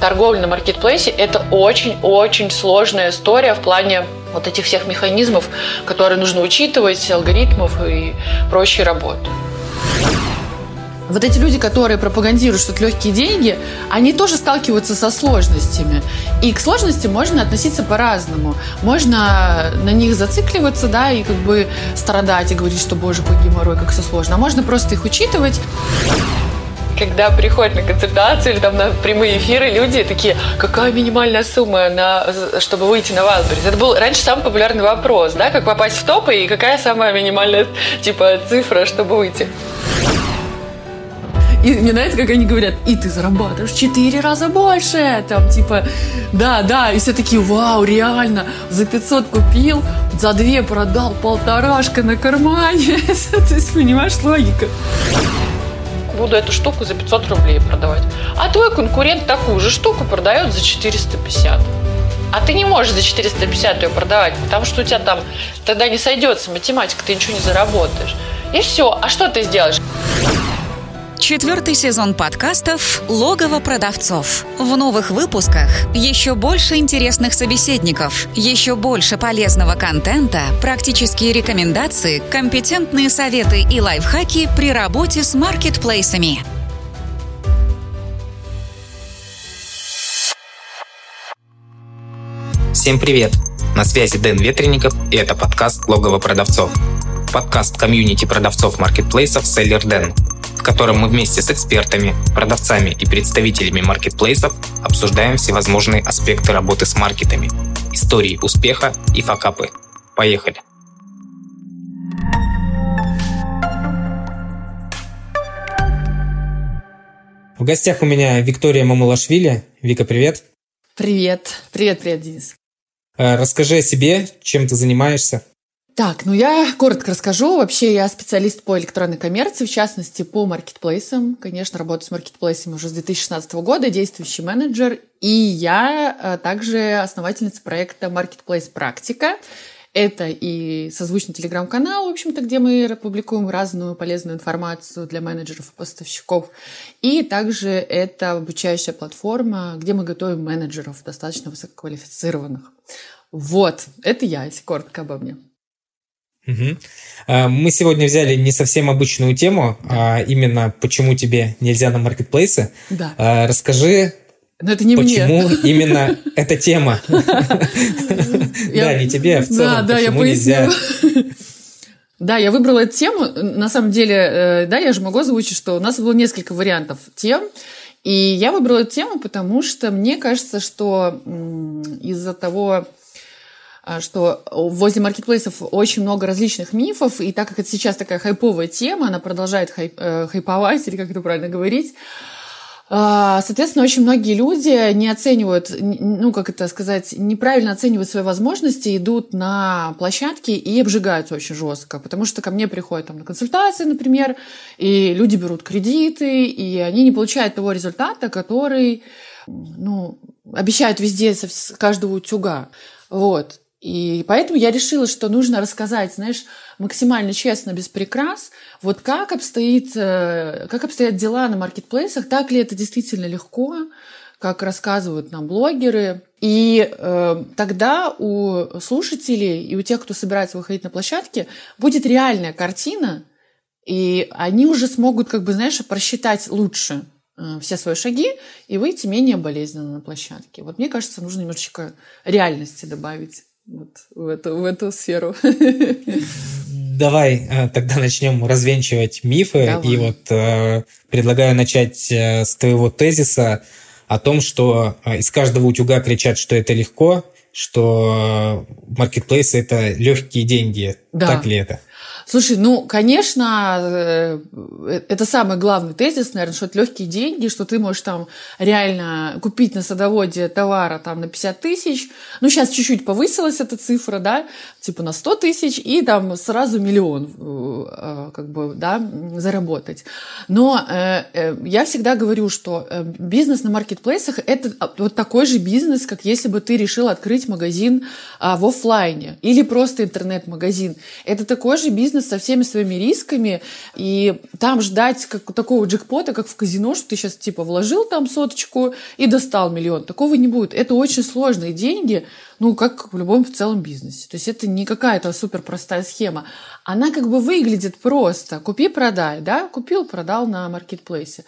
торговля на маркетплейсе – это очень-очень сложная история в плане вот этих всех механизмов, которые нужно учитывать, алгоритмов и прочей работы. Вот эти люди, которые пропагандируют, что это легкие деньги, они тоже сталкиваются со сложностями. И к сложностям можно относиться по-разному. Можно на них зацикливаться, да, и как бы страдать и говорить, что, боже, какой геморрой, как все сложно. А можно просто их учитывать когда приходят на консультацию или там на прямые эфиры, люди такие, какая минимальная сумма, на, чтобы выйти на Wildberries? Это был раньше самый популярный вопрос, да, как попасть в топы и какая самая минимальная типа цифра, чтобы выйти. И мне нравится, как они говорят, и ты зарабатываешь четыре раза больше. Там, типа, да, да. И все такие, вау, реально, за 500 купил, за две продал, полторашка на кармане. То есть, понимаешь, логика буду эту штуку за 500 рублей продавать. А твой конкурент такую же штуку продает за 450. А ты не можешь за 450 ее продавать, потому что у тебя там тогда не сойдется математика, ты ничего не заработаешь. И все. А что ты сделаешь? Четвертый сезон подкастов «Логово продавцов». В новых выпусках еще больше интересных собеседников, еще больше полезного контента, практические рекомендации, компетентные советы и лайфхаки при работе с маркетплейсами. Всем привет! На связи Дэн Ветренников, и это подкаст «Логово продавцов». Подкаст комьюнити продавцов маркетплейсов «Селлер Дэн», в котором мы вместе с экспертами, продавцами и представителями маркетплейсов обсуждаем всевозможные аспекты работы с маркетами, истории успеха и факапы. Поехали! В гостях у меня Виктория Мамулашвили. Вика, привет. Привет. Привет, привет, Денис. Э, расскажи о себе, чем ты занимаешься. Так, ну я коротко расскажу. Вообще я специалист по электронной коммерции, в частности по маркетплейсам. Конечно, работаю с маркетплейсами уже с 2016 года, действующий менеджер. И я э, также основательница проекта Marketplace Практика. Это и созвучный телеграм-канал, в общем-то, где мы публикуем разную полезную информацию для менеджеров и поставщиков. И также это обучающая платформа, где мы готовим менеджеров достаточно высококвалифицированных. Вот, это я, если коротко обо мне. Угу. Мы сегодня взяли не совсем обычную тему, а именно почему тебе нельзя на маркетплейсы. Да. А, расскажи, но это не почему мне. именно эта тема. Да, не тебе, а в целом, Да, я поясню. Да, я выбрала эту тему. На самом деле, э, да, я же могу озвучить, что у нас было несколько вариантов тем. И я выбрала эту тему, потому что мне кажется, что из-за того, что возле маркетплейсов очень много различных мифов, и так как это сейчас такая хайповая тема, она продолжает хайп, э, хайповать, или как это правильно говорить, а, Соответственно, очень многие люди не оценивают, ну, как это сказать, неправильно оценивают свои возможности, идут на площадки и обжигаются очень жестко. Потому что ко мне приходят там на консультации, например, и люди берут кредиты, и они не получают того результата, который, ну, обещают везде с каждого утюга. Вот. И поэтому я решила, что нужно рассказать, знаешь, максимально честно, без прикрас, вот как обстоит, э, как обстоят дела на маркетплейсах, так ли это действительно легко, как рассказывают нам блогеры. И э, тогда у слушателей и у тех, кто собирается выходить на площадки, будет реальная картина, и они уже смогут, как бы, знаешь, просчитать лучше э, все свои шаги и выйти менее болезненно на площадке. Вот мне кажется, нужно немножечко реальности добавить вот в эту, в эту сферу. Давай э, тогда начнем развенчивать мифы. Давай. И вот э, предлагаю начать э, с твоего тезиса о том, что э, из каждого утюга кричат, что это легко, что маркетплейсы это легкие деньги. Да. Так ли это? Слушай, ну, конечно, э, это самый главный тезис, наверное, что это легкие деньги, что ты можешь там реально купить на садоводе товара там на 50 тысяч. Ну, сейчас чуть-чуть повысилась эта цифра, да, типа на 100 тысяч, и там сразу миллион э, как бы, да, заработать. Но э, я всегда говорю, что бизнес на маркетплейсах – это вот такой же бизнес, как если бы ты решил открыть магазин а, в офлайне или просто интернет-магазин. Это такой же бизнес, бизнес со всеми своими рисками, и там ждать как, такого джекпота, как в казино, что ты сейчас типа вложил там соточку и достал миллион. Такого не будет. Это очень сложные деньги, ну, как в любом в целом бизнесе. То есть это не какая-то супер простая схема. Она как бы выглядит просто. Купи-продай, да? Купил, продал на маркетплейсе.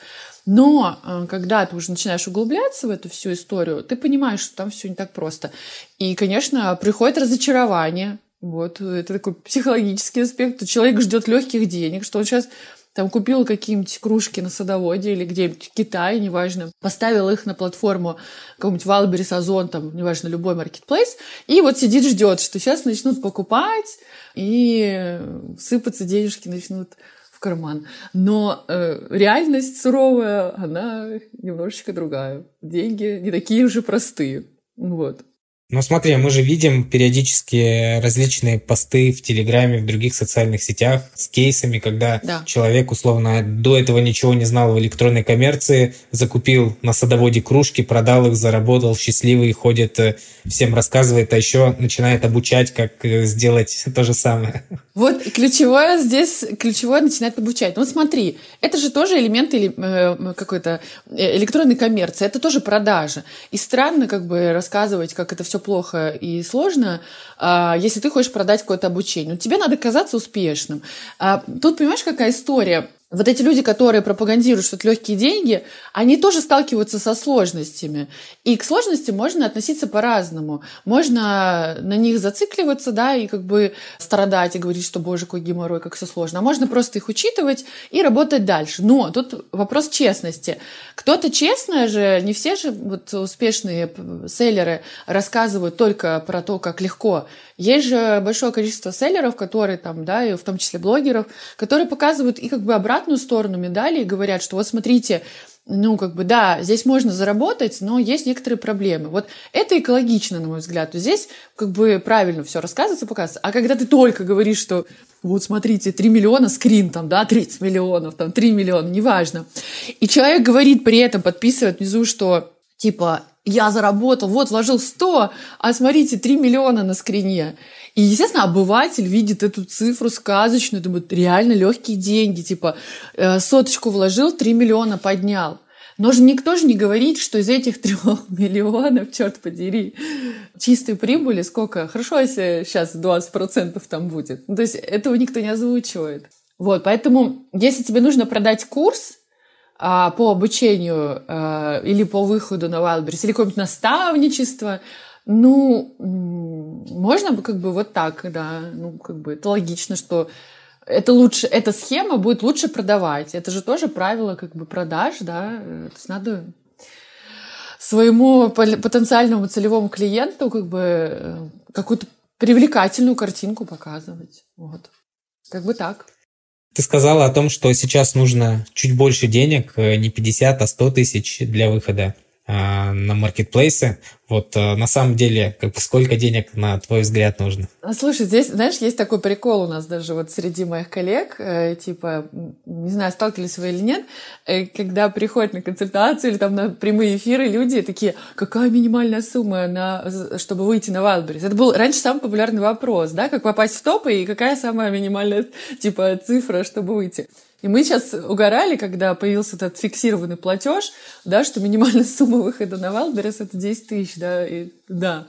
Но э, когда ты уже начинаешь углубляться в эту всю историю, ты понимаешь, что там все не так просто. И, конечно, приходит разочарование. Вот, это такой психологический аспект. Человек ждет легких денег, что он сейчас там купил какие-нибудь кружки на садоводе или где-нибудь в Китае, неважно, поставил их на платформу какого-нибудь Wildberries, Озон, там, неважно, любой маркетплейс, и вот сидит, ждет, что сейчас начнут покупать, и сыпаться денежки начнут карман. Но э, реальность суровая, она немножечко другая. Деньги не такие уже простые. Вот. Но смотри, мы же видим периодически различные посты в Телеграме, в других социальных сетях с кейсами, когда да. человек, условно, до этого ничего не знал в электронной коммерции, закупил на садоводе кружки, продал их, заработал, счастливый, ходит, э, всем рассказывает, а еще начинает обучать, как э, сделать то же самое. Вот ключевое здесь, ключевое начинает обучать. Ну смотри, это же тоже элементы э, какой-то электронной коммерции, это тоже продажа. И странно как бы рассказывать, как это все плохо и сложно, а, если ты хочешь продать какое-то обучение. тебе надо казаться успешным. А, тут понимаешь, какая история? Вот эти люди, которые пропагандируют, что это легкие деньги, они тоже сталкиваются со сложностями. И к сложностям можно относиться по-разному. Можно на них зацикливаться, да, и как бы страдать и говорить, что, боже, какой геморрой, как все сложно. А можно просто их учитывать и работать дальше. Но тут вопрос честности. Кто-то честно же, не все же вот успешные селлеры рассказывают только про то, как легко. Есть же большое количество селлеров, которые там, да, и в том числе блогеров, которые показывают и как бы обратную сторону медали и говорят, что вот смотрите, ну, как бы, да, здесь можно заработать, но есть некоторые проблемы. Вот это экологично, на мой взгляд. То здесь как бы правильно все рассказывается, показывается. А когда ты только говоришь, что вот смотрите, 3 миллиона скрин там, да, 30 миллионов, там 3 миллиона, неважно. И человек говорит при этом, подписывает внизу, что типа я заработал, вот, вложил 100, а смотрите, 3 миллиона на скрине. И, естественно, обыватель видит эту цифру сказочную, думает, реально легкие деньги, типа, э, соточку вложил, 3 миллиона поднял. Но же никто же не говорит, что из этих трех миллионов, черт подери, чистой прибыли сколько? Хорошо, если сейчас 20% там будет. Ну, то есть этого никто не озвучивает. Вот, поэтому, если тебе нужно продать курс, по обучению а, или по выходу на Wildberries, или какое-нибудь наставничество, ну, можно как бы вот так, да, ну, как бы это логично, что это лучше, эта схема будет лучше продавать. Это же тоже правило как бы продаж, да, то есть надо своему потенциальному целевому клиенту как бы э, какую-то привлекательную картинку показывать. Вот. Как бы так. Ты сказала о том, что сейчас нужно чуть больше денег, э, не 50, а 100 тысяч для выхода на маркетплейсы. Вот э, на самом деле, как сколько денег, на твой взгляд, нужно? Слушай, здесь, знаешь, есть такой прикол у нас даже вот среди моих коллег, э, типа, не знаю, сталкивались вы или нет, э, когда приходят на консультацию или там на прямые эфиры люди такие, какая минимальная сумма, на, чтобы выйти на Wildberries? Это был раньше самый популярный вопрос, да, как попасть в топы и какая самая минимальная, типа, цифра, чтобы выйти. И мы сейчас угорали, когда появился этот фиксированный платеж, да, что минимальная сумма выхода на Wildberries это 10 тысяч, да, и, да.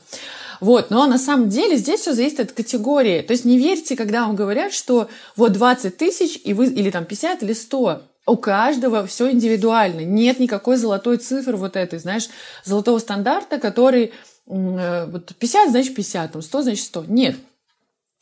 Вот, но на самом деле здесь все зависит от категории. То есть не верьте, когда вам говорят, что вот 20 тысяч, и вы, или там 50, или 100. У каждого все индивидуально. Нет никакой золотой цифры вот этой, знаешь, золотого стандарта, который э, вот 50, значит 50, там 100, значит 100. Нет,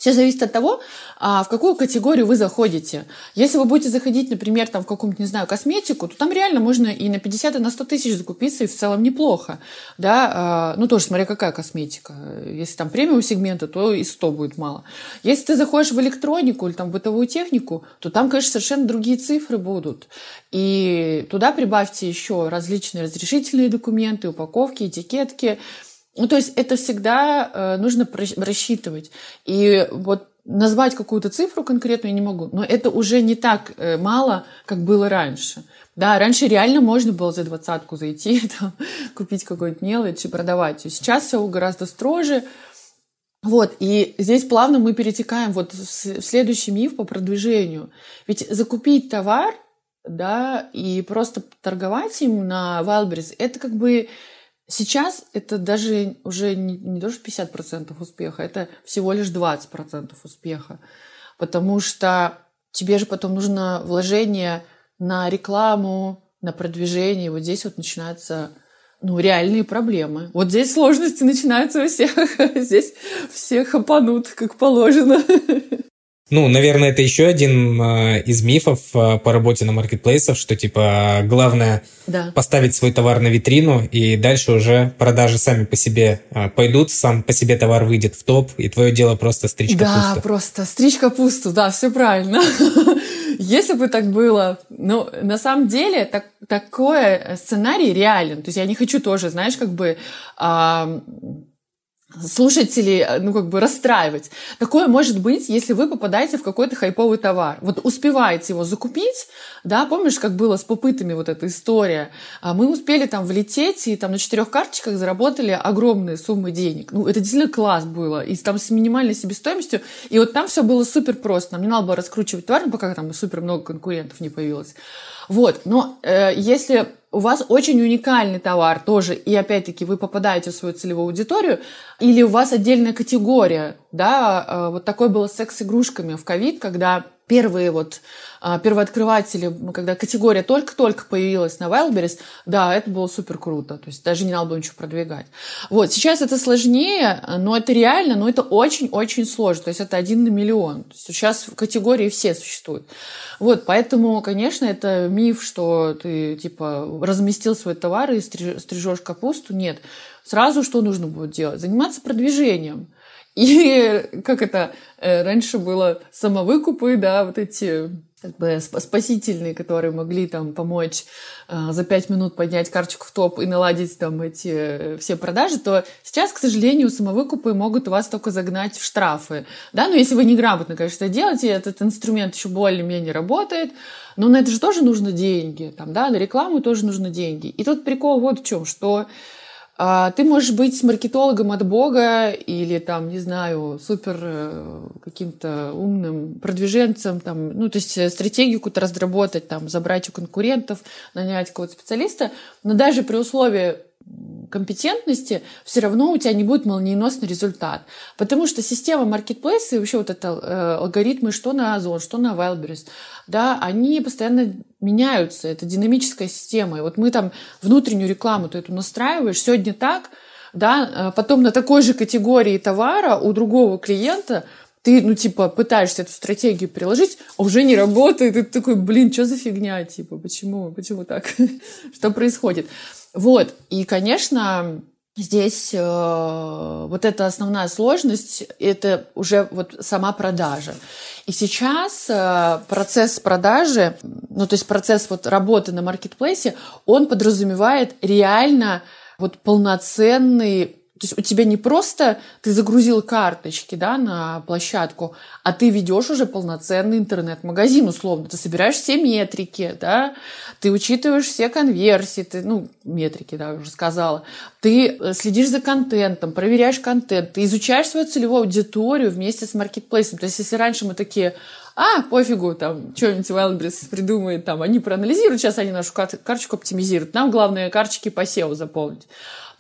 все зависит от того, а, в какую категорию вы заходите. Если вы будете заходить, например, там, в какую-нибудь, не знаю, косметику, то там реально можно и на 50, и на 100 тысяч закупиться, и в целом неплохо. Да? А, ну, тоже смотря какая косметика. Если там премиум сегмента, то и 100 будет мало. Если ты заходишь в электронику или там бытовую технику, то там, конечно, совершенно другие цифры будут. И туда прибавьте еще различные разрешительные документы, упаковки, этикетки – ну, то есть это всегда э, нужно рассчитывать. И вот назвать какую-то цифру конкретную я не могу, но это уже не так э, мало, как было раньше. Да, раньше реально можно было за двадцатку зайти, там, купить какой-нибудь мелочь и продавать. Сейчас все гораздо строже. Вот, и здесь плавно мы перетекаем вот в следующий миф по продвижению. Ведь закупить товар, да, и просто торговать им на Wildberries, это как бы сейчас это даже уже не, не то, что 50% успеха, это всего лишь 20% успеха. Потому что тебе же потом нужно вложение на рекламу, на продвижение. Вот здесь вот начинается ну, реальные проблемы. Вот здесь сложности начинаются у всех. Здесь всех хапанут, как положено. Ну, наверное, это еще один э, из мифов э, по работе на маркетплейсах, что типа главное да. поставить свой товар на витрину, и дальше уже продажи сами по себе э, пойдут, сам по себе товар выйдет в топ, и твое дело просто стричь капусту. Да, просто стричь капусту, да, все правильно. Если бы так было, ну, на самом деле, так, такой сценарий реален. То есть я не хочу тоже, знаешь, как бы а, слушателей, э, ну, как бы расстраивать. Такое может быть, если вы попадаете в какой-то хайповый товар. Вот успеваете его закупить, да, помнишь, как было с попытами вот эта история? А мы успели там влететь и там на четырех карточках заработали огромные суммы денег. Ну, это действительно класс было. И там с минимальной себестоимостью. И вот там все было супер просто. Нам не надо было раскручивать товар, пока там супер много конкурентов не появилось. Вот, но э, если у вас очень уникальный товар тоже, и опять-таки вы попадаете в свою целевую аудиторию, или у вас отдельная категория, да, э, вот такое было с секс-игрушками в ковид, когда первые вот а, первооткрыватели, когда категория только-только появилась на Wildberries, да, это было супер круто. То есть даже не надо было ничего продвигать. Вот, сейчас это сложнее, но это реально, но это очень-очень сложно. То есть это один на миллион. Сейчас в категории все существуют. Вот, поэтому, конечно, это миф, что ты, типа, разместил свой товар и стрижешь капусту. Нет. Сразу что нужно будет делать? Заниматься продвижением. И как это э, раньше было самовыкупы, да, вот эти как бы спасительные, которые могли там помочь э, за пять минут поднять карточку в топ и наладить там эти э, все продажи, то сейчас, к сожалению, самовыкупы могут вас только загнать в штрафы. Да, но если вы неграмотно, конечно, делаете, этот инструмент еще более-менее работает, но на это же тоже нужно деньги, там, да, на рекламу тоже нужны деньги. И тут прикол вот в чем, что ты можешь быть маркетологом от Бога или там, не знаю, супер э, каким-то умным продвиженцем, там, ну, то есть э, стратегию какую-то разработать, там, забрать у конкурентов, нанять какого-то специалиста, но даже при условии компетентности, все равно у тебя не будет молниеносный результат. Потому что система маркетплейса и вообще вот это э, алгоритмы, что на Озон, что на Wildberries, да, они постоянно меняются. Это динамическая система. И вот мы там внутреннюю рекламу ты эту настраиваешь, сегодня так, да, э, потом на такой же категории товара у другого клиента ты, ну, типа, пытаешься эту стратегию приложить, а уже не работает, и ты такой, блин, что за фигня, типа, почему, почему так, что происходит? Вот, и, конечно, Здесь э, вот эта основная сложность – это уже вот сама продажа. И сейчас э, процесс продажи, ну то есть процесс вот работы на маркетплейсе, он подразумевает реально вот полноценный то есть у тебя не просто ты загрузил карточки да, на площадку, а ты ведешь уже полноценный интернет-магазин, условно. Ты собираешь все метрики, да, ты учитываешь все конверсии, ты, ну, метрики, да, уже сказала. Ты э, следишь за контентом, проверяешь контент, ты изучаешь свою целевую аудиторию вместе с маркетплейсом. То есть если раньше мы такие, а, пофигу, там, что-нибудь Wildberries придумает, там, они проанализируют, сейчас они нашу карточку оптимизируют, нам главное карточки по SEO заполнить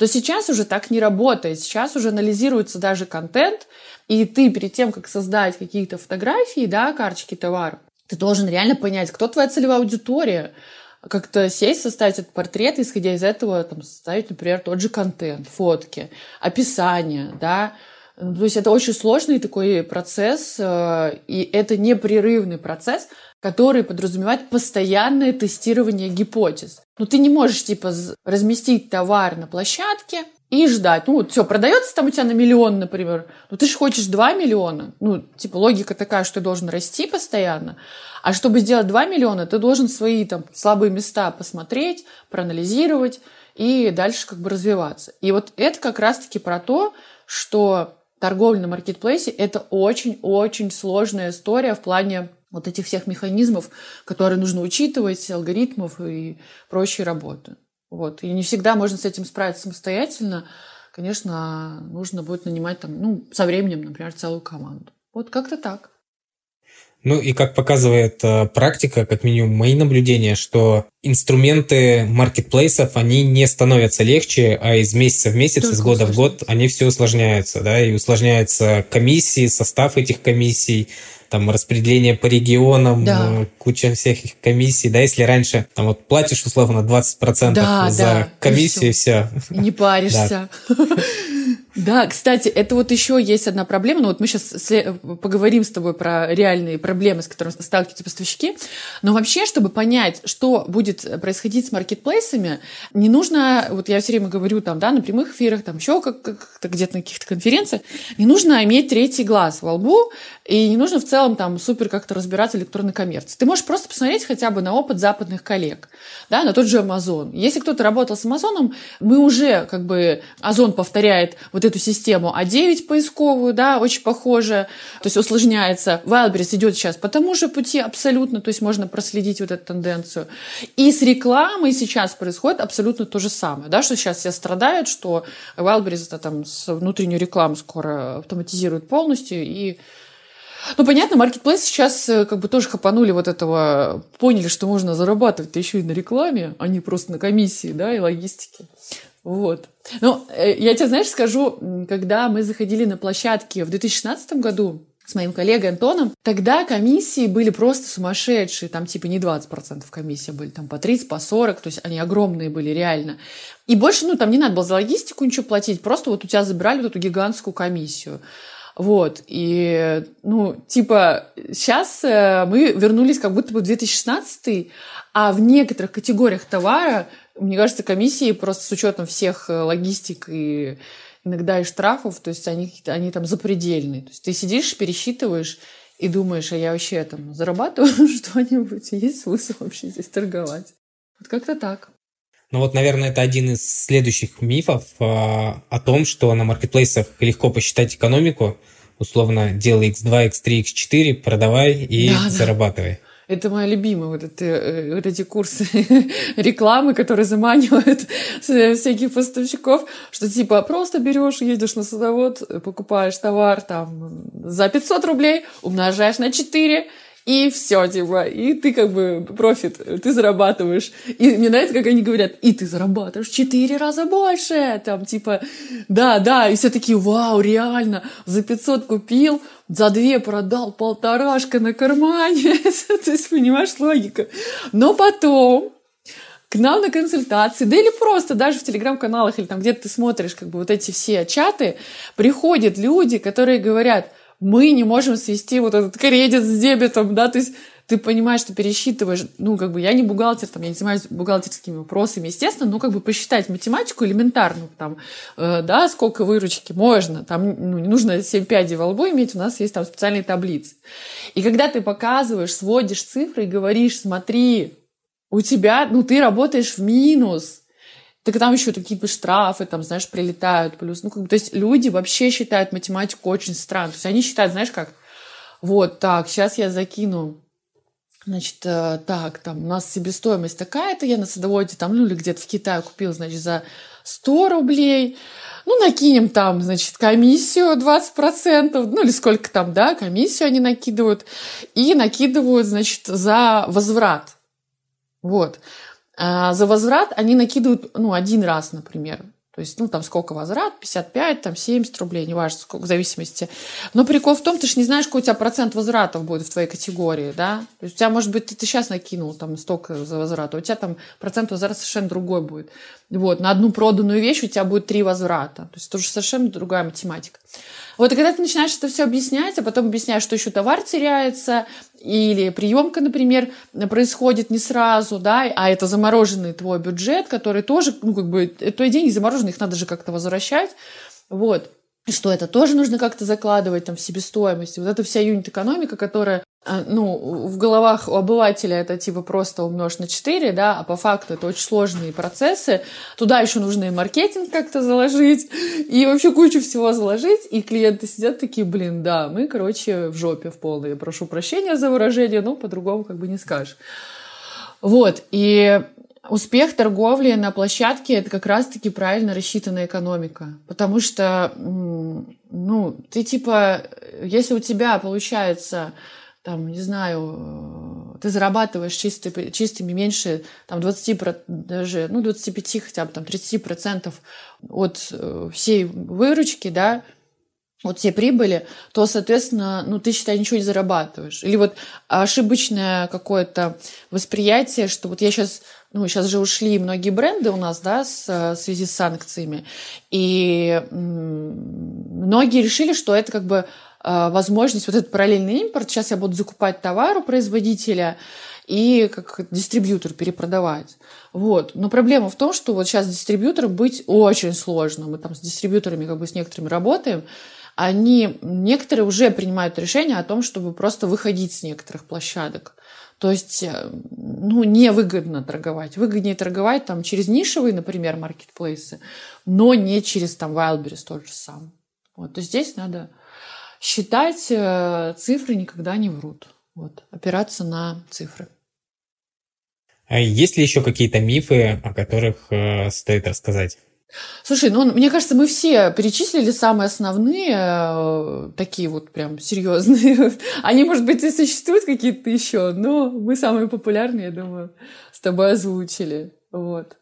то сейчас уже так не работает. Сейчас уже анализируется даже контент, и ты перед тем, как создать какие-то фотографии, да, карточки товара, ты должен реально понять, кто твоя целевая аудитория, как-то сесть, составить этот портрет, исходя из этого, там, составить, например, тот же контент, фотки, описание, да, то есть это очень сложный такой процесс, э, и это непрерывный процесс, который подразумевает постоянное тестирование гипотез. Ну, ты не можешь, типа, разместить товар на площадке и ждать. Ну, вот все, продается там у тебя на миллион, например. Ну, ты же хочешь 2 миллиона. Ну, типа, логика такая, что ты должен расти постоянно. А чтобы сделать 2 миллиона, ты должен свои там слабые места посмотреть, проанализировать и дальше как бы развиваться. И вот это как раз-таки про то, что торговля на маркетплейсе – это очень-очень сложная история в плане вот этих всех механизмов, которые нужно учитывать, алгоритмов и прочей работы. Вот. И не всегда можно с этим справиться самостоятельно. конечно, нужно будет нанимать там, ну, со временем, например, целую команду. Вот как-то так. Ну и как показывает э, практика, как минимум мои наблюдения, что инструменты маркетплейсов, они не становятся легче, а из месяца в месяц, Только из года в год они все усложняются, да, и усложняются комиссии, состав этих комиссий, там распределение по регионам, да. Э, куча всяких комиссий, да, если раньше там вот платишь условно 20% да, за да, комиссию, и все. И не паришься. Да, кстати, это вот еще есть одна проблема. Ну вот мы сейчас поговорим с тобой про реальные проблемы, с которыми сталкиваются поставщики. Но вообще, чтобы понять, что будет происходить с маркетплейсами, не нужно, вот я все время говорю там, да, на прямых эфирах, там еще как-то где-то на каких-то конференциях, не нужно иметь третий глаз во лбу, и не нужно в целом там супер как-то разбираться электронной коммерции. Ты можешь просто посмотреть хотя бы на опыт западных коллег, да, на тот же Amazon. Если кто-то работал с Amazon, мы уже как бы, Озон повторяет вот эту систему А9 поисковую, да, очень похоже, то есть усложняется. Wildberries идет сейчас по тому же пути абсолютно, то есть можно проследить вот эту тенденцию. И с рекламой сейчас происходит абсолютно то же самое, да, что сейчас все страдают, что Wildberries это там с внутреннюю рекламу скоро автоматизирует полностью, и ну, понятно, маркетплейс сейчас э, как бы тоже хапанули вот этого, поняли, что можно зарабатывать еще и на рекламе, а не просто на комиссии, да, и логистике. Вот. Ну, э, я тебе, знаешь, скажу, когда мы заходили на площадки в 2016 году, с моим коллегой Антоном, тогда комиссии были просто сумасшедшие, там типа не 20% комиссии были, там по 30, по 40, то есть они огромные были реально. И больше, ну, там не надо было за логистику ничего платить, просто вот у тебя забирали вот эту гигантскую комиссию. Вот, и, ну, типа, сейчас э, мы вернулись как будто бы в 2016, а в некоторых категориях товара мне кажется, комиссии просто с учетом всех э, логистик и иногда и штрафов, то есть они, они там запредельные. То есть ты сидишь, пересчитываешь и думаешь, а я вообще там зарабатываю что-нибудь, есть смысл вообще здесь торговать. Вот как-то так. Ну вот, наверное, это один из следующих мифов э, о том, что на маркетплейсах легко посчитать экономику. Условно, делай x2, x3, x4, продавай и да, зарабатывай. Это моя любимая, вот, это, э, вот эти курсы рекламы, которые заманивают всяких поставщиков, что типа просто берешь, едешь на садовод, покупаешь товар там за 500 рублей, умножаешь на 4, и все, типа, и ты как бы профит, ты зарабатываешь. И мне нравится, как они говорят, и ты зарабатываешь четыре раза больше, там, типа, да, да, и все такие, вау, реально, за 500 купил, за две продал, полторашка на кармане, то есть, понимаешь, логика. Но потом, к нам на консультации, да или просто даже в телеграм-каналах или там где-то ты смотришь как бы вот эти все чаты, приходят люди, которые говорят – мы не можем свести вот этот кредит с дебетом, да, то есть ты понимаешь, что пересчитываешь, ну, как бы я не бухгалтер, там, я не занимаюсь бухгалтерскими вопросами, естественно, но как бы посчитать математику элементарную, там, э, да, сколько выручки можно, там, ну, не нужно 7 пядей во лбу иметь, у нас есть там специальные таблицы. И когда ты показываешь, сводишь цифры и говоришь, смотри, у тебя, ну, ты работаешь в минус, так там еще какие-то штрафы, там, знаешь, прилетают плюс. Ну, как бы, то есть люди вообще считают математику очень странно. То есть они считают, знаешь, как, вот, так, сейчас я закину Значит, э, так, там у нас себестоимость такая-то, я на садоводе там, ну или где-то в Китае купил, значит, за 100 рублей. Ну, накинем там, значит, комиссию 20%, ну или сколько там, да, комиссию они накидывают. И накидывают, значит, за возврат. Вот. А за возврат они накидывают, ну, один раз, например. То есть, ну, там сколько возврат, 55, там 70 рублей, неважно, сколько, в зависимости. Но прикол в том, ты же не знаешь, какой у тебя процент возвратов будет в твоей категории, да? То есть у тебя, может быть, ты, ты сейчас накинул там столько за возврат, а у тебя там процент возврата совершенно другой будет. Вот, на одну проданную вещь у тебя будет три возврата. То есть это уже совершенно другая математика. Вот и когда ты начинаешь это все объяснять, а потом объясняешь, что еще товар теряется, или приемка, например, происходит не сразу, да, а это замороженный твой бюджет, который тоже, ну, как бы, твои деньги замороженные, их надо же как-то возвращать, вот, что это тоже нужно как-то закладывать там в себестоимость. Вот эта вся юнит-экономика, которая ну, в головах у обывателя это типа просто умножь на 4, да, а по факту это очень сложные процессы. Туда еще нужно и маркетинг как-то заложить, и вообще кучу всего заложить, и клиенты сидят такие, блин, да, мы, короче, в жопе в полной. Прошу прощения за выражение, но по-другому как бы не скажешь. Вот, и Успех торговли на площадке – это как раз-таки правильно рассчитанная экономика. Потому что, ну, ты типа, если у тебя получается, там, не знаю, ты зарабатываешь чистыми, чистыми меньше там, 20, даже, ну, 25, хотя бы там 30 процентов от э, всей выручки, да, вот все прибыли, то, соответственно, ну, ты, считай, ничего не зарабатываешь. Или вот ошибочное какое-то восприятие, что вот я сейчас, ну, сейчас же ушли многие бренды у нас, да, с, в связи с санкциями, и многие решили, что это как бы возможность, вот этот параллельный импорт, сейчас я буду закупать товар у производителя и как дистрибьютор перепродавать. Вот. Но проблема в том, что вот сейчас дистрибьютором быть очень сложно. Мы там с дистрибьюторами как бы с некоторыми работаем, они, некоторые уже принимают решение о том, чтобы просто выходить с некоторых площадок. То есть, э, ну, невыгодно торговать. Выгоднее торговать там через нишевые, например, маркетплейсы, но не через там Wildberries тот же сам. Вот. То здесь надо считать, э, цифры никогда не врут. Вот. Опираться на цифры. А есть ли еще какие-то мифы, о которых э, стоит рассказать? Слушай, ну, мне кажется, мы все перечислили самые основные, э, такие вот прям серьезные. Они, может быть, и существуют какие-то еще, но мы самые популярные, я думаю, с тобой озвучили. Вот.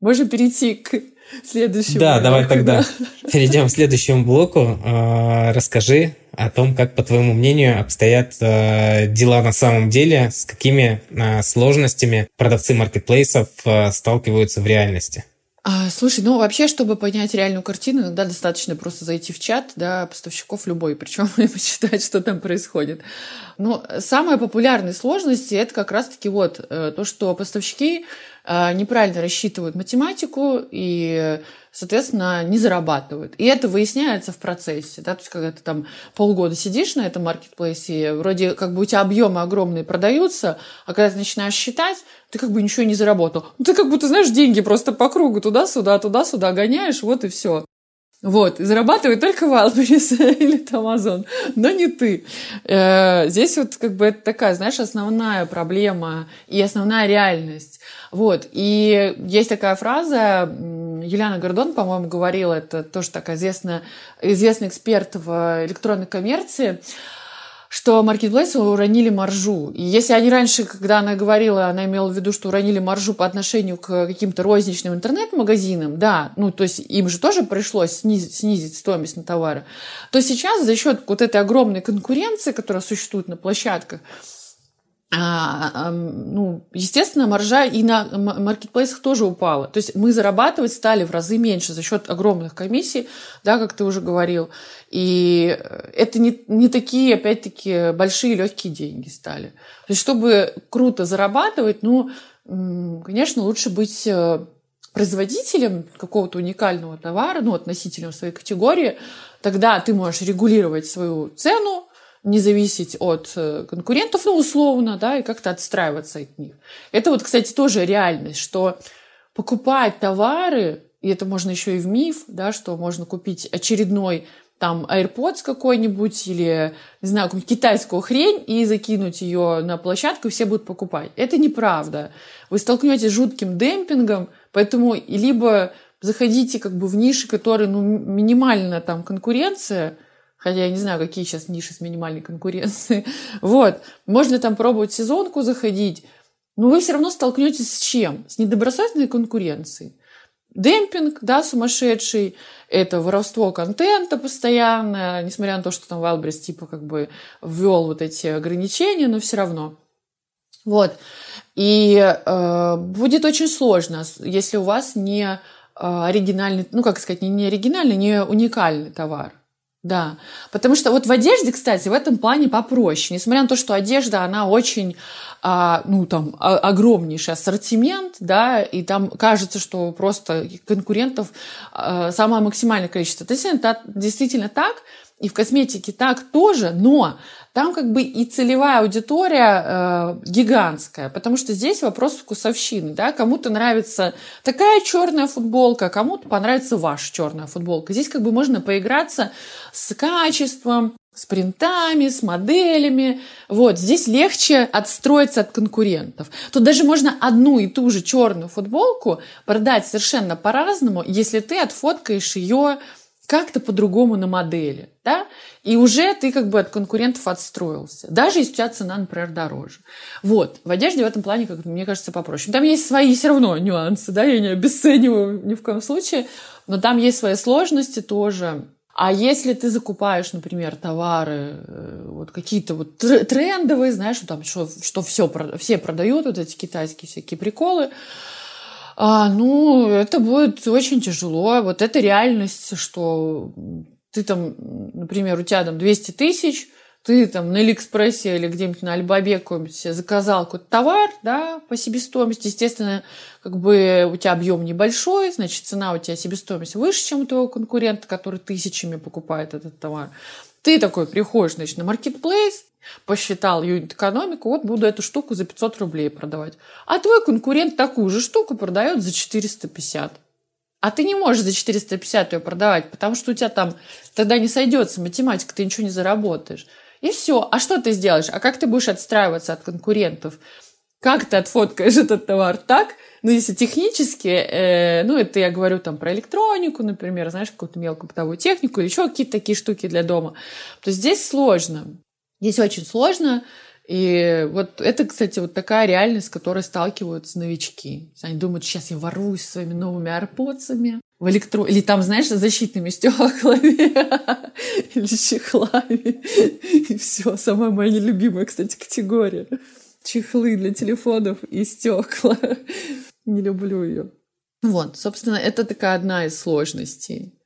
Можем перейти к следующему. Да, давай тогда да? Перейдем к следующему блоку. Э, расскажи о том, как, по твоему мнению, обстоят э, дела на самом деле, с какими сложностями продавцы маркетплейсов сталкиваются в реальности. А, слушай, ну вообще, чтобы понять реальную картину, иногда достаточно просто зайти в чат, да, поставщиков любой, причем и почитать, что там происходит. Ну, самые популярные сложности это как раз-таки вот э, то, что поставщики неправильно рассчитывают математику и соответственно, не зарабатывают. И это выясняется в процессе. Да? То есть, когда ты там полгода сидишь на этом маркетплейсе, вроде как бы у тебя объемы огромные продаются, а когда ты начинаешь считать, ты как бы ничего не заработал. Ну, ты как будто, знаешь, деньги просто по кругу туда-сюда, туда-сюда гоняешь, вот и все. Вот, и зарабатывает только Wildberries или Amazon, но не ты. Э, здесь вот как бы это такая, знаешь, основная проблема и основная реальность. Вот, и есть такая фраза, Юлиана Гордон, по-моему, говорила, это тоже такая известная, известный эксперт в электронной коммерции, что маркетплейсы уронили маржу. И если они раньше, когда она говорила, она имела в виду, что уронили маржу по отношению к каким-то розничным интернет-магазинам, да, ну, то есть им же тоже пришлось снизить, снизить стоимость на товары, то сейчас за счет вот этой огромной конкуренции, которая существует на площадках, ну, естественно, маржа и на маркетплейсах тоже упала. То есть мы зарабатывать стали в разы меньше за счет огромных комиссий, да, как ты уже говорил. И это не, не такие, опять-таки, большие легкие деньги стали. То есть чтобы круто зарабатывать, ну, конечно, лучше быть э, производителем какого-то уникального товара, ну, относительно своей категории, тогда ты можешь регулировать свою цену, не зависеть от э, конкурентов, ну, условно, да, и как-то отстраиваться от них. Это вот, кстати, тоже реальность, что покупать товары, и это можно еще и в миф, да, что можно купить очередной там AirPods какой-нибудь или, не знаю, какую-нибудь китайскую хрень и закинуть ее на площадку, и все будут покупать. Это неправда. Вы столкнетесь с жутким демпингом, поэтому либо заходите как бы в ниши, которые, ну, минимально там конкуренция, Хотя я не знаю, какие сейчас ниши с минимальной конкуренцией. Вот. Можно там пробовать сезонку заходить. Но вы все равно столкнетесь с чем? С недобросовестной конкуренцией. Демпинг, да, сумасшедший, это воровство контента постоянное, несмотря на то, что там Wildberries типа как бы ввел вот эти ограничения, но все равно. Вот. И э, будет очень сложно, если у вас не э, оригинальный, ну, как сказать, не оригинальный, не уникальный товар. Да, потому что вот в одежде, кстати, в этом плане попроще. Несмотря на то, что одежда, она очень, а, ну, там, а, огромнейший ассортимент, да, и там кажется, что просто конкурентов а, самое максимальное количество. Это действительно, действительно так, и в косметике так тоже, но там как бы и целевая аудитория э, гигантская, потому что здесь вопрос вкусовщины, да, кому-то нравится такая черная футболка, кому-то понравится ваша черная футболка. Здесь как бы можно поиграться с качеством, с принтами, с моделями. Вот, здесь легче отстроиться от конкурентов. Тут даже можно одну и ту же черную футболку продать совершенно по-разному, если ты отфоткаешь ее как-то по-другому на модели, да, и уже ты как бы от конкурентов отстроился, даже если у тебя цена, например, дороже. Вот, в одежде в этом плане, как мне кажется, попроще. Там есть свои все равно нюансы, да, я не обесцениваю ни в коем случае, но там есть свои сложности тоже. А если ты закупаешь, например, товары, э, вот какие-то вот трендовые, знаешь, там, что, что все, все продают, вот эти китайские всякие приколы, а, ну, это будет очень тяжело. Вот это реальность, что ты там, например, у тебя там 200 тысяч, ты там на Алиэкспрессе или где-нибудь на Альбабе какой-нибудь заказал какой-то товар, да, по себестоимости, естественно, как бы у тебя объем небольшой, значит, цена у тебя себестоимость выше, чем у твоего конкурента, который тысячами покупает этот товар. Ты такой приходишь, значит, на Marketplace, посчитал юнит-экономику, вот буду эту штуку за 500 рублей продавать. А твой конкурент такую же штуку продает за 450. А ты не можешь за 450 ее продавать, потому что у тебя там тогда не сойдется математика, ты ничего не заработаешь. И все. А что ты сделаешь? А как ты будешь отстраиваться от конкурентов? Как ты отфоткаешь этот товар так, ну, если технически, э, ну, это я говорю там про электронику, например, знаешь, какую-то мелкую бытовую технику или еще какие-то такие штуки для дома, то здесь сложно. Здесь очень сложно. И вот это, кстати, вот такая реальность, с которой сталкиваются новички. Они думают, сейчас я воруюсь своими новыми арпоцами в электро... Или там, знаешь, защитными стеклами или чехлами. И все. Самая моя нелюбимая, кстати, категория. Чехлы для телефонов и стекла. Не люблю ее. Вот, собственно, это такая одна из сложностей,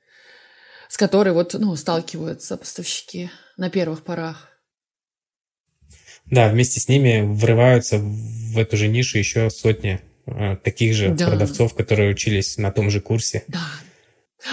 с которой вот, ну, сталкиваются поставщики на первых порах. Да, вместе с ними врываются в эту же нишу еще сотни э, таких же да. продавцов, которые учились на том же курсе. Да.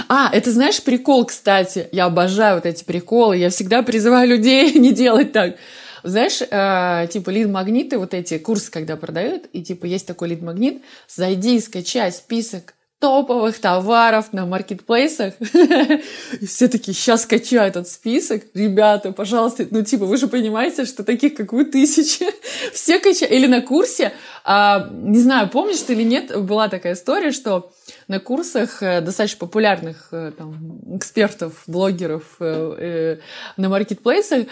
А, это знаешь прикол, кстати. Я обожаю вот эти приколы. Я всегда призываю людей не делать так. Знаешь, э, типа лид-магниты, вот эти курсы, когда продают, и типа есть такой лид-магнит, зайди и скачай список топовых товаров на маркетплейсах. И все таки сейчас скачаю этот список. Ребята, пожалуйста, ну типа, вы же понимаете, что таких, как вы, тысячи. Все качают. Или на курсе, а, не знаю, помнишь ты или нет, была такая история, что на курсах э, достаточно популярных э, там, экспертов, блогеров э, на маркетплейсах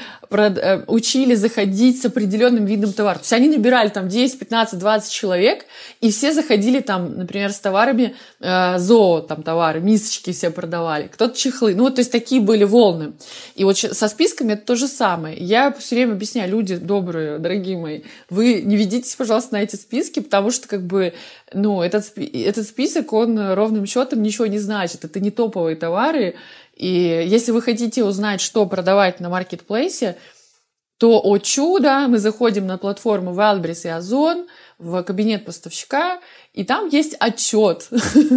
учили заходить с определенным видом товара. То есть они набирали там 10, 15, 20 человек, и все заходили там, например, с товарами зоо, там товары, мисочки все продавали, кто-то чехлы. Ну вот, то есть такие были волны. И вот со списками это то же самое. Я все время объясняю, люди добрые, дорогие мои, вы не ведитесь, пожалуйста, на эти списки, потому что как бы, ну, этот, этот список, он ровным счетом ничего не значит. Это не топовые товары. И если вы хотите узнать, что продавать на маркетплейсе, то, о чудо, мы заходим на платформу Wildberries и Озон, в кабинет поставщика, и там есть отчет,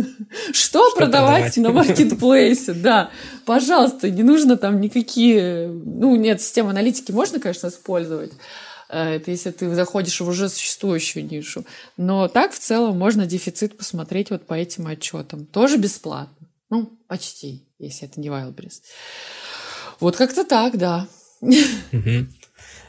что продавать на маркетплейсе. Да, пожалуйста, не нужно там никакие... Ну, нет, систему аналитики можно, конечно, использовать, Э, это если ты заходишь в уже существующую нишу. Но так в целом можно дефицит посмотреть вот по этим отчетам. Тоже бесплатно. Ну, почти, если это не Wildberries. Вот как-то так, да.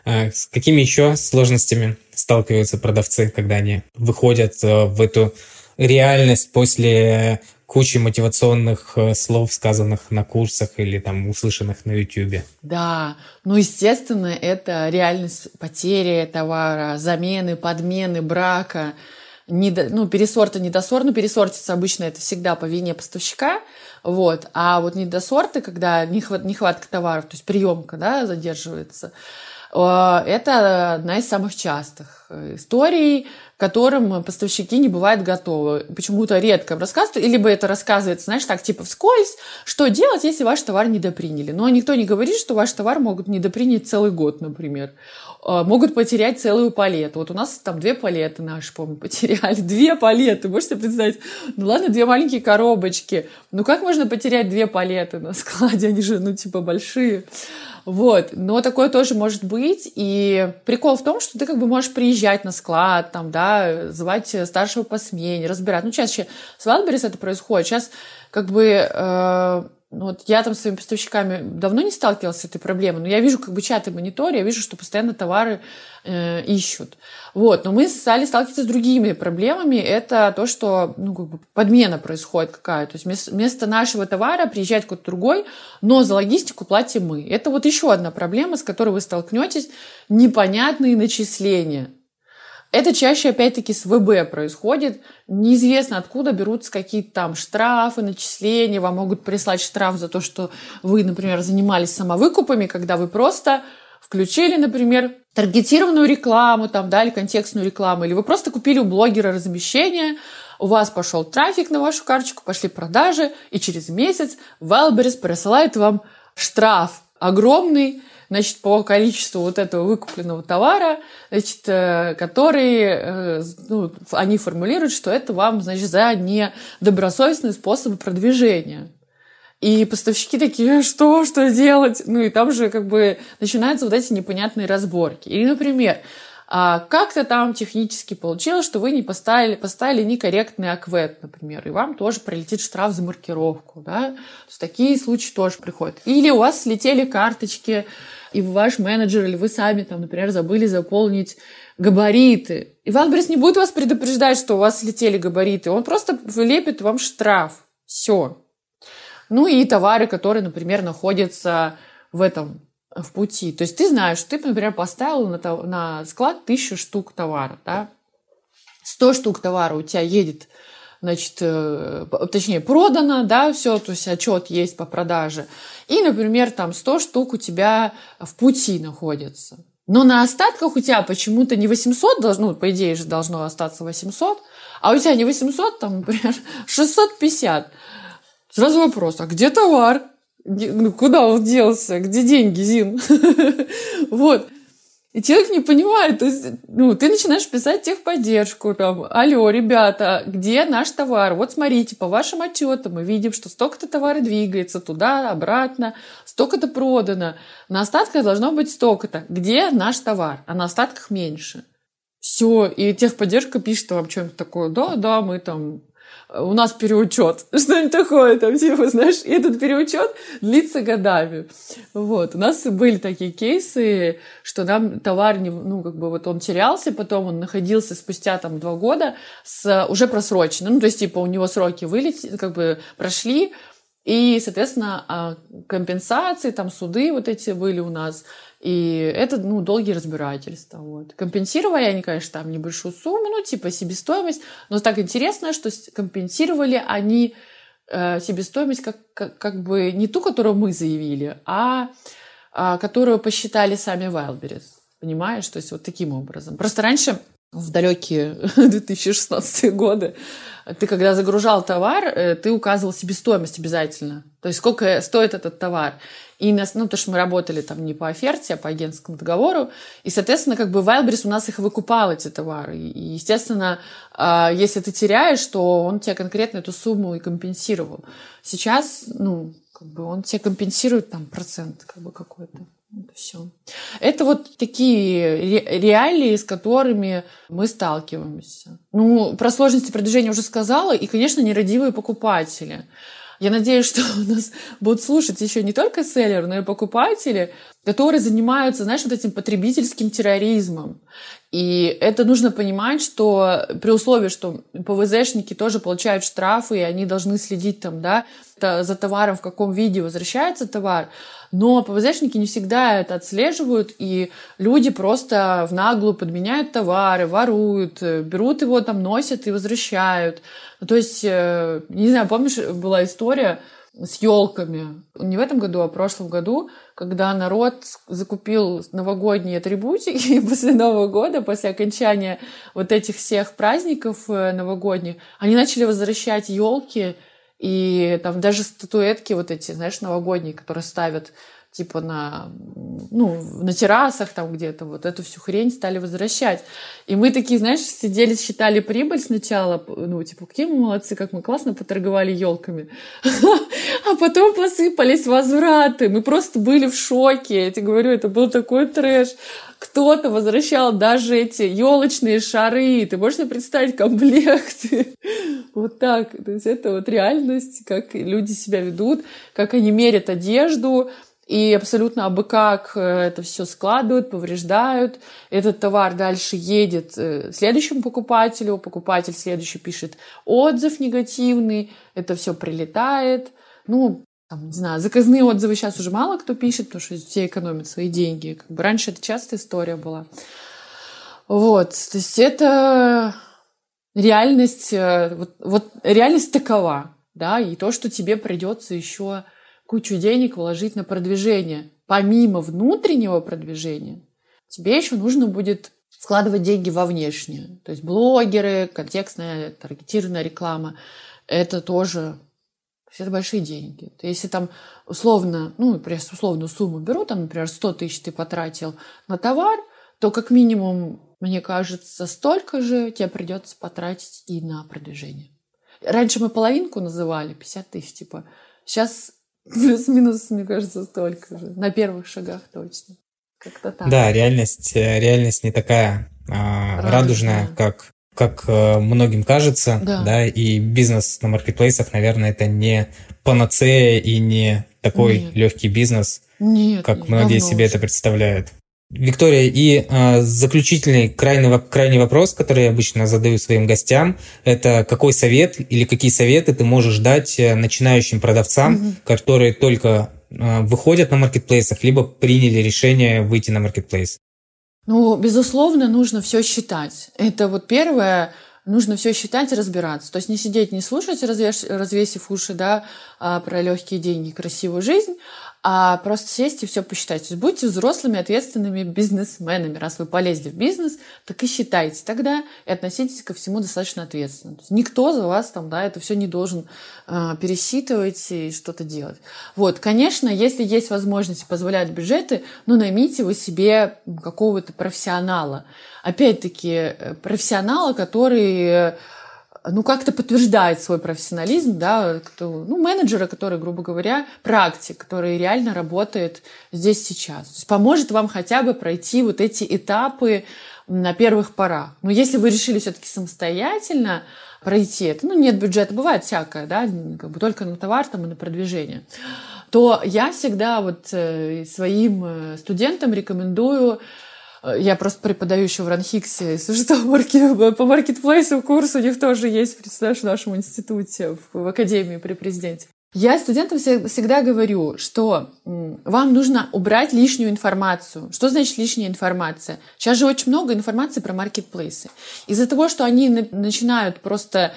А с какими еще сложностями сталкиваются продавцы, когда они выходят э, в эту реальность после кучи мотивационных э, слов, сказанных на курсах или там услышанных на YouTube. Да, ну, естественно, это реальность потери товара, замены, подмены, брака, недо, ну, пересорта, недосор, ну, пересортится обычно это всегда по вине поставщика, вот, а вот недосорты, когда нехватка товаров, то есть приемка, да, задерживается, э, это одна из самых частых э, которым поставщики не бывают готовы. Почему-то редко рассказывают, либо это рассказывается, знаешь, так, типа вскользь, что делать, если ваш товар недоприняли. Но никто не говорит, что ваш товар могут недопринять целый год, например. А, могут потерять целую палету. Вот у нас там две палеты наши, помню, потеряли. Две палеты, можете представить? Ну ладно, две маленькие коробочки. Ну как можно потерять две палеты на складе? Они же, ну, типа, большие. Вот, но такое тоже может быть. И прикол в том, что ты как бы можешь приезжать на склад, там, да, звать старшего по смене, разбирать. Ну, чаще с Wildberries это происходит. Сейчас как бы э, ну, вот я там с своими поставщиками давно не сталкивалась с этой проблемой, но я вижу как бы чаты мониторе, я вижу, что постоянно товары э, ищут. Вот. Но мы стали сталкиваться с другими проблемами. Это то, что ну, как бы подмена происходит какая-то. То есть вместо нашего товара приезжает какой-то другой, но за логистику платим мы. Это вот еще одна проблема, с которой вы столкнетесь. Непонятные начисления. Это чаще, опять-таки, с ВБ происходит. Неизвестно, откуда берутся какие-то там штрафы, начисления. Вам могут прислать штраф за то, что вы, например, занимались самовыкупами, когда вы просто включили, например, таргетированную рекламу там, да, или контекстную рекламу, или вы просто купили у блогера размещение, у вас пошел трафик на вашу карточку, пошли продажи, и через месяц Wildberries присылает вам штраф огромный, значит, по количеству вот этого выкупленного товара, значит, э, который, э, ну, они формулируют, что это вам, значит, за недобросовестные способы продвижения. И поставщики такие, что, что делать? Ну и там же как бы начинаются вот эти непонятные разборки. Или, например, а как-то там технически получилось, что вы не поставили, поставили некорректный ОКВЭД, например, и вам тоже прилетит штраф за маркировку, да? То есть такие случаи тоже приходят. Или у вас слетели карточки, и ваш менеджер или вы сами, там, например, забыли заполнить габариты. И Wildberries не будет вас предупреждать, что у вас слетели габариты. Он просто вылепит вам штраф. Все. Ну и товары, которые, например, находятся в этом в пути. То есть ты знаешь, ты, например, поставил на, на склад тысячу штук товара, да? 100 штук товара у тебя едет, значит, э, точнее, продано, да, все, то есть отчет есть по продаже. И, например, там 100 штук у тебя в пути находится. Но на остатках у тебя почему-то не 800 должно, ну, по идее же должно остаться 800, а у тебя не 800, там, например, 650. Сразу вопрос, а где товар? ну, куда он делся, где деньги, Зин? вот. И человек не понимает, то есть, ну, ты начинаешь писать техподдержку, там, алло, ребята, где наш товар? Вот смотрите, по вашим отчетам мы видим, что столько-то товара двигается туда, обратно, столько-то продано, на остатках должно быть столько-то. Где наш товар? А на остатках меньше. Все, и техподдержка пишет вам что-нибудь такое, да, да, мы там у нас переучет, что-нибудь такое, там, типа, знаешь, и этот переучет длится годами. Вот, у нас были такие кейсы, что нам товар, не, ну, как бы вот он терялся, потом он находился спустя там два года с уже просроченным, ну, то есть, типа, у него сроки вылетели, как бы прошли, и, соответственно, а, компенсации, там, суды вот эти были у нас, и это, ну, долгие разбирательства. Вот. Компенсировали они, конечно, там небольшую сумму, ну, типа себестоимость. Но так интересно, что компенсировали они э, себестоимость как, как, как бы не ту, которую мы заявили, а, а которую посчитали сами Wildberries. Понимаешь? То есть вот таким образом. Просто раньше, в далекие 2016 годы, ты когда загружал товар, э, ты указывал себестоимость обязательно. То есть сколько стоит этот товар. И нас, ну, то, что мы работали там не по оферте, а по агентскому договору. И, соответственно, как бы Wildberries у нас их выкупал, эти товары. И, естественно, а, если ты теряешь, то он тебе конкретно эту сумму и компенсировал. Сейчас, ну, как бы он тебе компенсирует там процент как бы какой-то. Это все. Это вот такие реалии, с которыми мы сталкиваемся. Ну, про сложности продвижения уже сказала, и, конечно, нерадивые покупатели. Я надеюсь, что у нас будут слушать еще не только селлеры, но и покупатели, которые занимаются, знаешь, вот этим потребительским терроризмом. И это нужно понимать, что при условии, что ПВЗшники тоже получают штрафы, и они должны следить там, да, за товаром, в каком виде возвращается товар, но ПВЗшники не всегда это отслеживают, и люди просто в наглую подменяют товары, воруют, берут его там, носят и возвращают. Ну, то есть, э, не знаю, помнишь, была история с елками. Не в этом году, а в прошлом году, когда народ закупил новогодние атрибутики, и после Нового года, после окончания вот этих всех праздников э, новогодних, они начали возвращать елки и там даже статуэтки вот эти, знаешь, новогодние, которые ставят типа на, ну, на террасах там где-то, вот эту всю хрень стали возвращать. И мы такие, знаешь, сидели, считали прибыль сначала, ну, типа, какие мы молодцы, как мы классно поторговали елками. А потом посыпались возвраты. Мы просто были в шоке. Я тебе говорю, это был такой трэш. Кто-то возвращал даже эти елочные шары. Ты можешь себе представить комплекты? Вот так. То есть это вот реальность, как люди себя ведут, как они мерят одежду, и абсолютно абы как э, это все складывают, повреждают. Этот товар дальше едет э, следующему покупателю, покупатель следующий пишет отзыв негативный, это все прилетает. Ну, там, не знаю, заказные отзывы сейчас уже мало кто пишет, потому что все экономят свои деньги. Как бы раньше это частая история была. Вот, то есть это реальность, э, вот, вот реальность такова, да, и то, что тебе придется еще кучу денег вложить на продвижение. Помимо внутреннего продвижения, тебе еще нужно будет складывать деньги во внешнее. То есть блогеры, контекстная, таргетированная реклама. Это тоже это большие деньги. Если там условно, ну, например, условную сумму беру, там, например, 100 тысяч ты потратил на товар, то как минимум, мне кажется, столько же тебе придется потратить и на продвижение. Раньше мы половинку называли, 50 тысяч, типа. Сейчас Плюс-минус, мне кажется, столько же. На первых шагах точно. Как-то так. Да, реальность, э, реальность не такая а, радужная, радужная как, как э, многим кажется. Да. да. И бизнес на маркетплейсах, наверное, это не панацея и не такой Нет. легкий бизнес, Нет, как многие себе уже. это представляют. Виктория, и э, заключительный крайний, крайний вопрос, который я обычно задаю своим гостям, это какой совет или какие советы ты можешь дать э, начинающим продавцам, mm-hmm. которые только э, выходят на маркетплейсах, либо приняли решение выйти на маркетплейс? Ну, безусловно, нужно все считать. Это вот первое, нужно все считать и разбираться. То есть не сидеть, не слушать, развесив уши, да, а, про легкие деньги, красивую жизнь, а просто сесть и все посчитать. То есть будьте взрослыми, ответственными бизнесменами. Раз вы полезли в бизнес, так и считайте тогда и относитесь ко всему достаточно ответственно. То есть никто за вас там, да, это все не должен э, пересчитывать и что-то делать. Вот, конечно, если есть возможность позволять бюджеты, ну, наймите вы себе какого-то профессионала. Опять-таки, э, профессионала, который ну, как-то подтверждает свой профессионализм, да, кто, ну, менеджера, который, грубо говоря, практик, который реально работает здесь сейчас. То есть поможет вам хотя бы пройти вот эти этапы на первых порах. Но если вы решили все-таки самостоятельно пройти это, ну, нет бюджета, бывает всякое, да, как бы только на товар там и на продвижение, то я всегда вот э, своим э, студентам рекомендую я просто преподаю еще в Ранхиксе, если что, по маркетплейсу курс у них тоже есть, представляешь, в нашем институте, в Академии при президенте. Я студентам всегда говорю, что вам нужно убрать лишнюю информацию. Что значит лишняя информация? Сейчас же очень много информации про маркетплейсы. Из-за того, что они начинают просто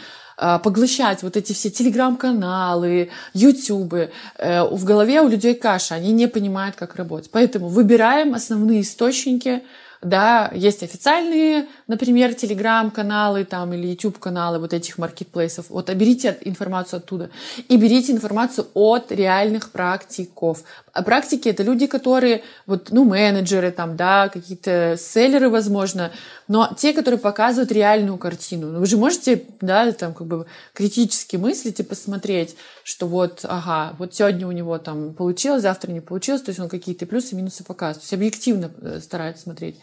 поглощать вот эти все телеграм-каналы, ютубы. Э, в голове у людей каша, они не понимают, как работать. Поэтому выбираем основные источники, да, есть официальные, например, телеграм-каналы там или YouTube-каналы вот этих маркетплейсов. Вот а берите информацию оттуда и берите информацию от реальных практиков. А практики это люди, которые вот, ну, менеджеры там, да, какие-то селлеры, возможно, но те, которые показывают реальную картину. Ну, вы же можете, да, там как бы критически мыслить и посмотреть, что вот, ага, вот сегодня у него там получилось, завтра не получилось, то есть он какие-то плюсы и минусы показывает. То есть объективно э, старается смотреть.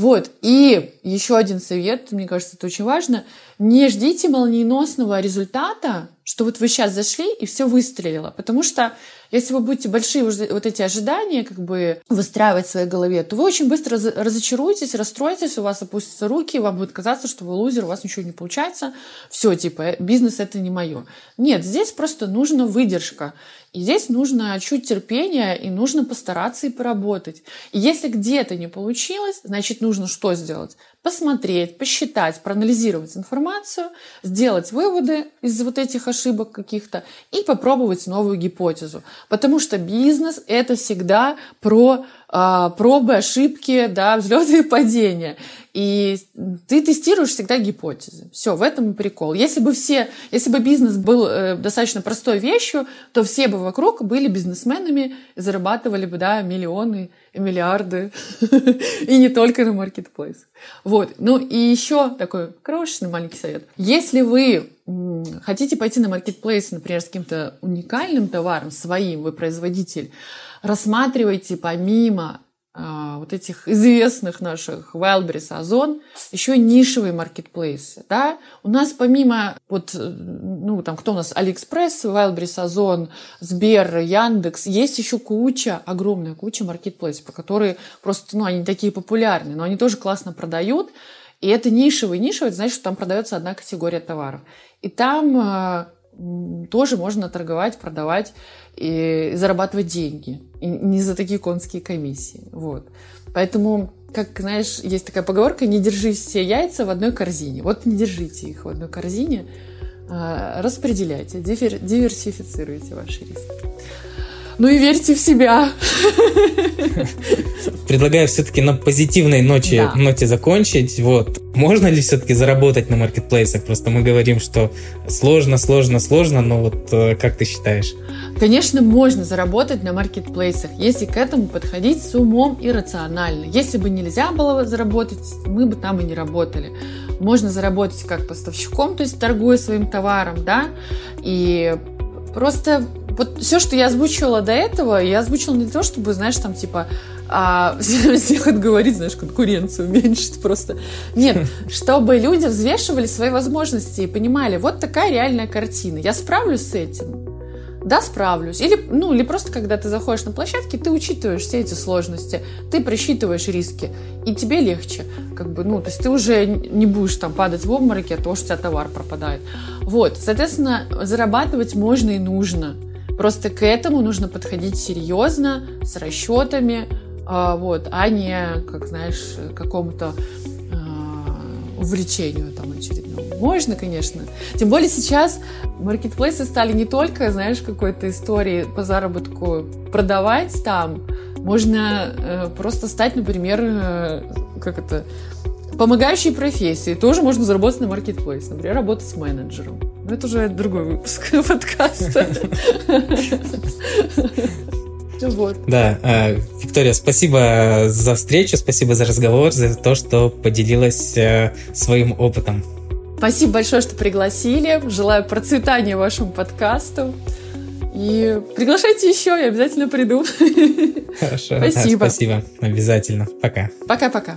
Вот. И еще один совет, мне кажется, это очень важно. Не ждите молниеносного результата, что вот вы сейчас зашли и все выстрелило. Потому что если вы будете большие вот эти ожидания как бы выстраивать в своей голове, то вы очень быстро разочаруетесь, расстроитесь, у вас опустятся руки, вам будет казаться, что вы лузер, у вас ничего не получается. Все, типа, бизнес это не мое. Нет, здесь просто нужна выдержка. И здесь нужно чуть терпения и нужно постараться и поработать. И если где-то не получилось, значит, нужно что сделать? Посмотреть, посчитать, проанализировать информацию, сделать выводы из вот этих ошибок каких-то и попробовать новую гипотезу. Потому что бизнес – это всегда про а, пробы, ошибки, да, взлеты и падения. И ты тестируешь всегда гипотезы. Все, в этом и прикол. Если бы все, если бы бизнес был э, достаточно простой вещью, то все бы вокруг были бизнесменами зарабатывали бы, да, миллионы миллиарды. И не только на маркетплейс. Вот. Ну и еще такой крошечный маленький совет. Если вы хотите пойти на маркетплейс, например, с каким-то уникальным товаром, своим, вы производитель, рассматривайте помимо вот этих известных наших Wildberries, Ozon, еще нишевые маркетплейсы, да. У нас помимо вот, ну, там, кто у нас, AliExpress, Wildberries, Озон, Сбер, Яндекс, есть еще куча, огромная куча маркетплейсов, по которые просто, ну, они такие популярные, но они тоже классно продают, и это нишевые. Нишевые, значит, что там продается одна категория товаров. И там а, тоже можно торговать, продавать и зарабатывать деньги. И не за такие конские комиссии. Вот. Поэтому, как знаешь, есть такая поговорка, не держи все яйца в одной корзине. Вот не держите их в одной корзине, а, распределяйте, диверсифицируйте ваши риски. Ну и верьте в себя. Предлагаю все-таки на позитивной ноте, да. ноте закончить. Вот. Можно ли все-таки заработать на маркетплейсах? Просто мы говорим, что сложно, сложно, сложно, но вот э, как ты считаешь? Конечно, можно заработать на маркетплейсах, если к этому подходить с умом и рационально. Если бы нельзя было заработать, мы бы там и не работали. Можно заработать как поставщиком, то есть торгуя своим товаром, да, и просто вот все, что я озвучивала до этого, я озвучила не для того, чтобы, знаешь, там, типа, а, всех отговорить, знаешь, конкуренцию уменьшить просто. Нет, чтобы люди взвешивали свои возможности и понимали, вот такая реальная картина. Я справлюсь с этим? Да, справлюсь. Или, ну, или просто, когда ты заходишь на площадки, ты учитываешь все эти сложности, ты просчитываешь риски, и тебе легче. Как бы, ну, то есть ты уже не будешь там падать в обмороке от того, что у тебя товар пропадает. Вот, соответственно, зарабатывать можно и нужно. Просто к этому нужно подходить серьезно, с расчетами, а, вот, а не, как знаешь, какому-то а, увлечению там очередному. Можно, конечно. Тем более сейчас маркетплейсы стали не только, знаешь, какой-то историей по заработку продавать там. Можно э, просто стать, например, э, как это, помогающей профессии. Тоже можно заработать на маркетплейс. Например, работать с менеджером. Но это уже другой выпуск подкаста. Вот. Да, э, Виктория, спасибо за встречу, спасибо за разговор, за то, что поделилась э, своим опытом. Спасибо большое, что пригласили. Желаю процветания вашему подкасту. И приглашайте еще, я обязательно приду. Хорошо. Спасибо. Да, спасибо. Обязательно. Пока. Пока-пока.